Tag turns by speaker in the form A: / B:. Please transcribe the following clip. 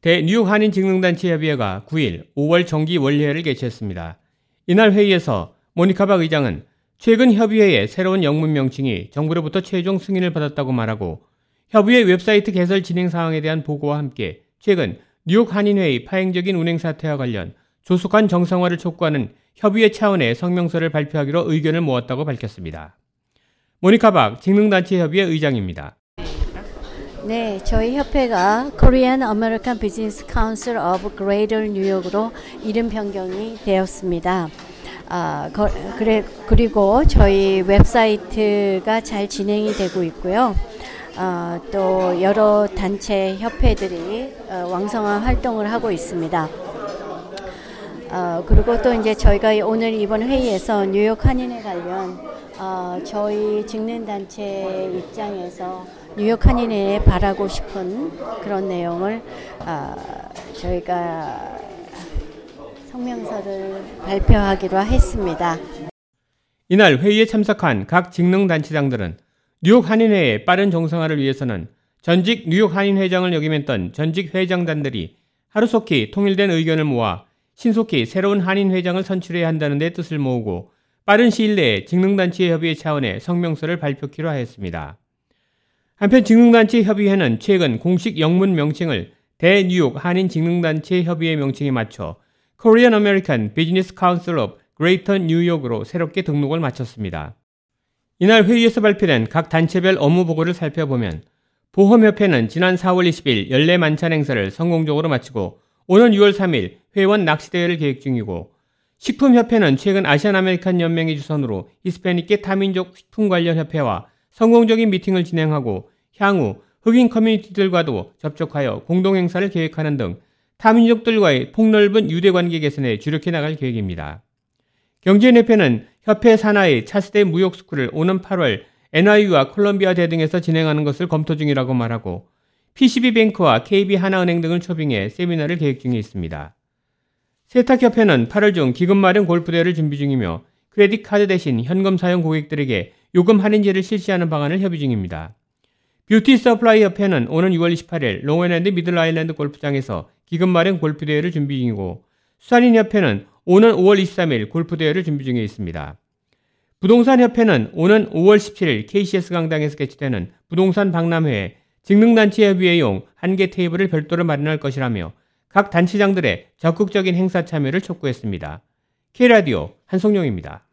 A: 대뉴욕 한인 직능단체 협의회가 9일 5월 정기 원리회를 개최했습니다. 이날 회의에서 모니카 박 의장은 최근 협의회의 새로운 영문 명칭이 정부로부터 최종 승인을 받았다고 말하고 협의회 웹사이트 개설 진행 상황에 대한 보고와 함께 최근 뉴욕 한인회의 파행적인 운행 사태와 관련 조속한 정상화를 촉구하는 협의회 차원의 성명서를 발표하기로 의견을 모았다고 밝혔습니다. 모니카 박 직능단체 협의회 의장입니다.
B: 네, 저희 협회가 Korean American Business Council of Greater York으로 이름 변경이 되었습니다. 아, 거, 그래, 그리고 저희 웹사이트가 잘 진행이 되고 있고요. 어, 또 여러 단체 협회들이 어, 왕성한 활동을 하고 있습니다. 어, 그리고 또 이제 저희가 오늘 이번 회의에서 뉴욕 한인회 관련 어, 저희 직능단체 입장에서 뉴욕 한인회에 바라고 싶은 그런 내용을 어, 저희가 성명서를 발표하기로 했습니다.
A: 이날 회의에 참석한 각 직능단체장들은 뉴욕 한인회의 빠른 정상화를 위해서는 전직 뉴욕 한인회장을 역임했던 전직 회장단들이 하루속히 통일된 의견을 모아 신속히 새로운 한인회장을 선출해야 한다는 데 뜻을 모으고 빠른 시일 내에 직능단체 협의회 차원의 성명서를 발표키로 하였습니다. 한편 직능단체 협의회는 최근 공식 영문 명칭을 대뉴욕 한인 직능단체 협의회 명칭에 맞춰 Korean American Business Council of Greater New York으로 새롭게 등록을 마쳤습니다. 이날 회의에서 발표된 각 단체별 업무 보고를 살펴보면 보험협회는 지난 4월 20일 연례 만찬 행사를 성공적으로 마치고 오는 6월 3일 회원 낚시대회를 계획 중이고 식품협회는 최근 Asian American 연맹의 주선으로 히스패닉계 타민족 식품 관련 협회와 성공적인 미팅을 진행하고 향후 흑인 커뮤니티들과도 접촉하여 공동행사를 계획하는 등 타민족들과의 폭넓은 유대관계 개선에 주력해 나갈 계획입니다. 경제협회는 협회 산하의 차세대 무역스쿨을 오는 8월 NYU와 콜롬비아 대 등에서 진행하는 것을 검토 중이라고 말하고 PCB뱅크와 KB하나은행 등을 초빙해 세미나를 계획 중에 있습니다. 세탁협회는 8월 중 기금 마련 골프대회를 준비 중이며 credit card 대신 현금 사용 고객들에게 요금 할인제를 실시하는 방안을 협의 중입니다. beauty supply 협회는 오는 6월 28일 롱아일랜드 미들 아일랜드 골프장에서 기금 마련 골프대회를 준비 중이고 수산인 협회는 오는 5월 23일 골프대회를 준비 중에 있습니다. 부동산 협회는 오는 5월 17일 KCS 강당에서 개최되는 부동산 박람회에 직능단체 협의회용 한 개 테이블을 별도로 마련할 것이라며 각 단체장들의 적극적인 행사 참여를 촉구했습니다. K라디오 한송용입니다.